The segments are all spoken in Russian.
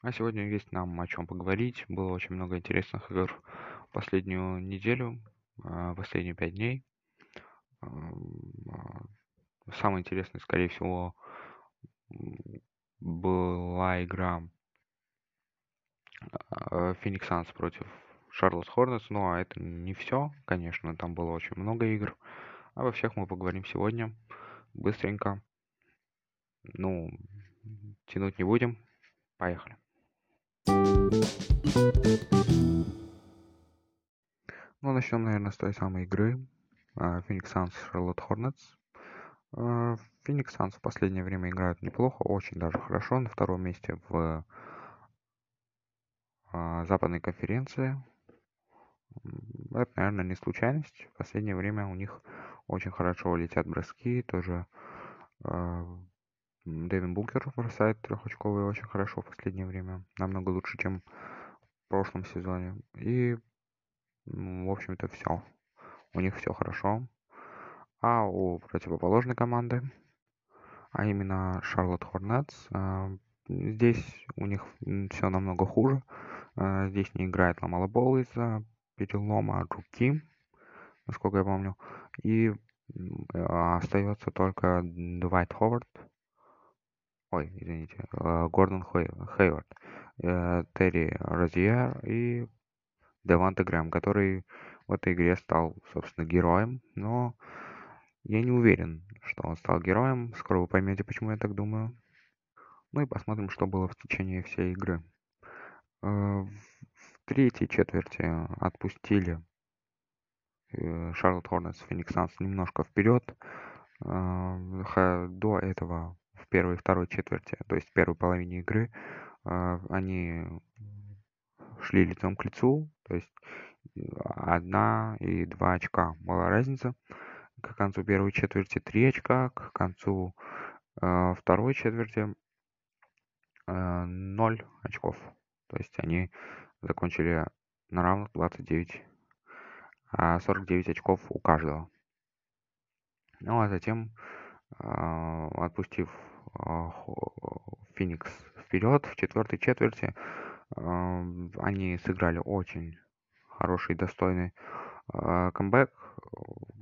А сегодня есть нам о чем поговорить. Было очень много интересных игр последнюю неделю, а, последние пять дней. А, самый интересный, скорее всего, была игра Phoenix Suns против Charlotte Hornets, но это не все, конечно, там было очень много игр. А во всех мы поговорим сегодня, быстренько. Ну, тянуть не будем. Поехали. Ну, начнем, наверное, с той самой игры. А, Phoenix Suns Charlotte Hornets. А, Phoenix Suns в последнее время играют неплохо, очень даже хорошо. На втором месте в а, западной конференции. Это, наверное, не случайность. В последнее время у них очень хорошо летят броски. Тоже Дэвин Букер бросает трехочковые очень хорошо в последнее время. Намного лучше, чем в прошлом сезоне. И, в общем-то, все. У них все хорошо. А у противоположной команды, а именно Hornets, а, здесь у них все намного хуже. А, здесь не играет Ламала Болл из-за перелома руки, насколько я помню. И остается только Двайт Ховард, ой, извините, э, Гордон Хейвард, э, Терри Розьер и Деванте Грэм, который в этой игре стал, собственно, героем, но я не уверен, что он стал героем. Скоро вы поймете, почему я так думаю. Ну и посмотрим, что было в течение всей игры. Э, в третьей четверти отпустили Шарлотт Хорнетс Феникс Санс немножко вперед. До этого в первой и второй четверти, то есть в первой половине игры, а, они шли лицом к лицу, то есть одна и два очка была разница. К концу первой четверти три очка, к концу э, второй четверти э, 0 очков. То есть они закончили на равных 29, а 49 очков у каждого. Ну а затем, отпустив а, Феникс вперед в четвертой четверти. Они сыграли очень хороший, достойный а, камбэк,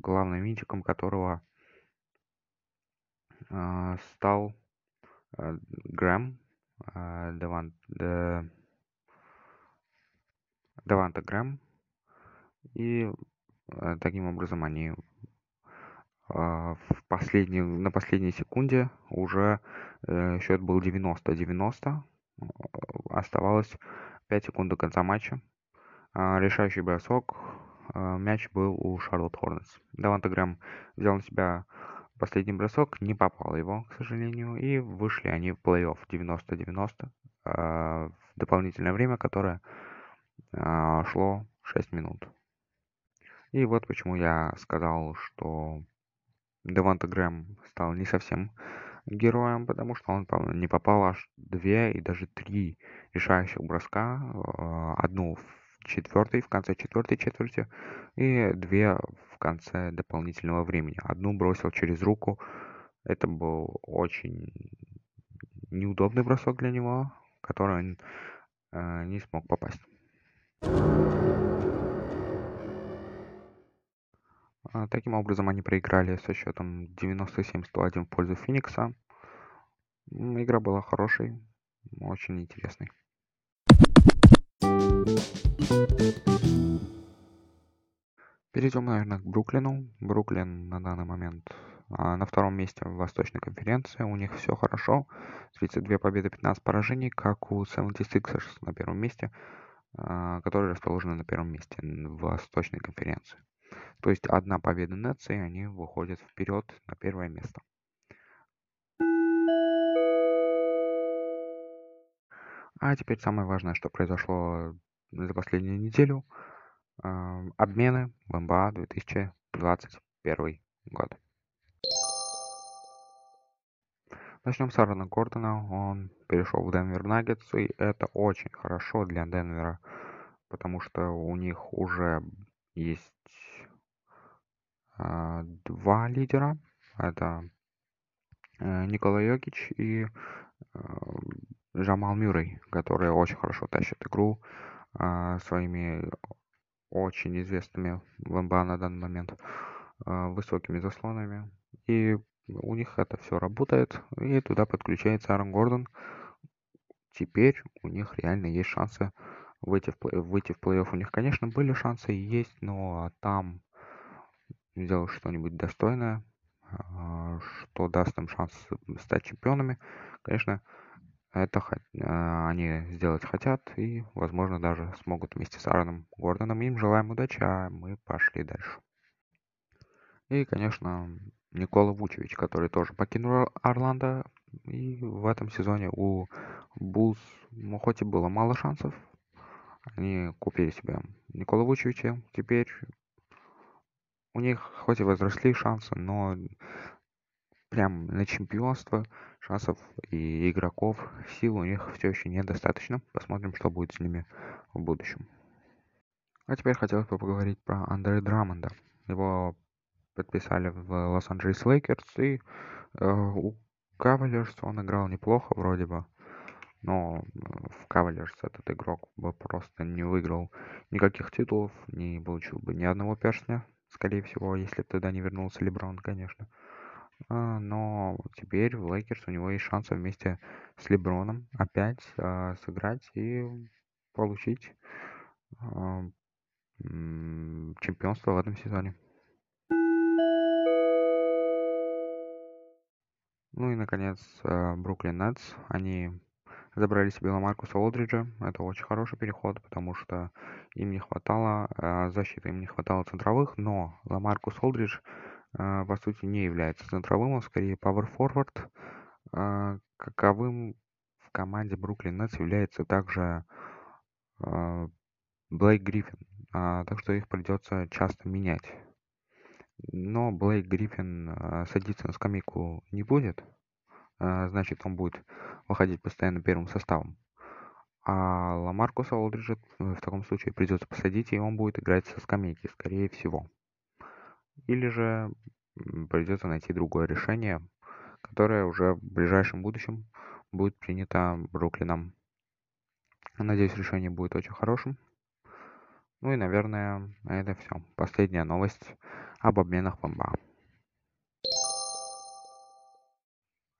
главным винтиком которого а, стал Грэм, Девант, Деванта Грэм. И таким образом они а, в последнюю, на последней секунде уже э, счет был 90-90. Оставалось 5 секунд до конца матча. А, решающий бросок. А, мяч был у Шарлотт Хорнетс. Даванте Грэм взял на себя последний бросок, не попал его, к сожалению, и вышли они в плей-офф 90-90 в дополнительное время, которое шло 6 минут. И вот почему я сказал, что Деванте Грэм стал не совсем героем, потому что он не попал аж две и даже три решающих броска. Э, одну в четвертой, в конце четвертой четверти, и две в конце дополнительного времени. Одну бросил через руку. Это был очень неудобный бросок для него, который он э, не смог попасть. Таким образом, они проиграли со счетом 97-101 в пользу Феникса. Игра была хорошей, очень интересной. Перейдем, наверное, к Бруклину. Бруклин на данный момент а, на втором месте в Восточной конференции. У них все хорошо. 32 победы, 15 поражений, как у 76ers на первом месте, а, которые расположены на первом месте в Восточной конференции. То есть одна победа Нетс, и они выходят вперед на первое место. А теперь самое важное, что произошло за последнюю неделю. Обмены в НБА 2021 год. Начнем с Аарона Гордона. Он перешел в Денвер Наггетс, и это очень хорошо для Денвера, потому что у них уже есть два лидера. Это э, Николай Йокич и э, Джамал Мюррей, который очень хорошо тащит игру а, своими очень известными в НБА на данный момент а, высокими заслонами. И у них это все работает, и туда подключается Аарон Гордон. Теперь у них реально есть шансы выйти в, плей- выйти в плей-офф. У них, конечно, были шансы есть, но там сделать что-нибудь достойное, а, что даст им шанс стать чемпионами. Конечно, это а, они сделать хотят и, возможно, даже смогут вместе с Аароном Гордоном. Им желаем удачи, а мы пошли дальше. И, конечно, Никола Вучевич, который тоже покинул Орландо. И в этом сезоне у Булс, ну, хоть и было мало шансов, они купили себе Никола Вучевича. Теперь у них хоть и возросли шансы, но прям на чемпионство шансов и игроков, сил у них все еще недостаточно. Посмотрим, что будет с ними в будущем. А теперь хотелось бы поговорить про Андрея Драмонда. Его подписали в Лос-Анджелес Лейкерс, и э, у Кавалерс он играл неплохо вроде бы, но в Кавалерс этот игрок бы просто не выиграл никаких титулов, не получил бы ни одного перстня, скорее всего, если туда не вернулся Леброн, конечно. А, но теперь в Лейкерс у него есть шансы вместе с Леброном опять а, сыграть и получить а, чемпионство в этом сезоне. Ну и, наконец, Бруклин Нетс. Они забрали себе Ламаркуса Олдриджа. Это очень хороший переход, потому что им не хватало защиты, им не хватало центровых, но Ламаркус Олдридж по сути не является центровым, он скорее power forward. Каковым в команде Бруклин Нетс является также Блейк Гриффин. Так что их придется часто менять но Блейк Гриффин а, садиться на скамейку не будет, значит, он будет выходить постоянно первым составом. А Ламаркуса Олдриджа в таком случае придется посадить, и он будет играть со скамейки, скорее всего. Или же придется найти другое решение, которое уже в ближайшем будущем будет принято Бруклином. Надеюсь, решение будет очень хорошим. Ну и, наверное, это все. Последняя новость об обменах в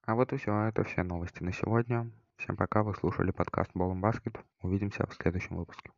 А вот и все. Это все новости на сегодня. Всем пока. Вы слушали подкаст Болом Баскет. Увидимся в следующем выпуске.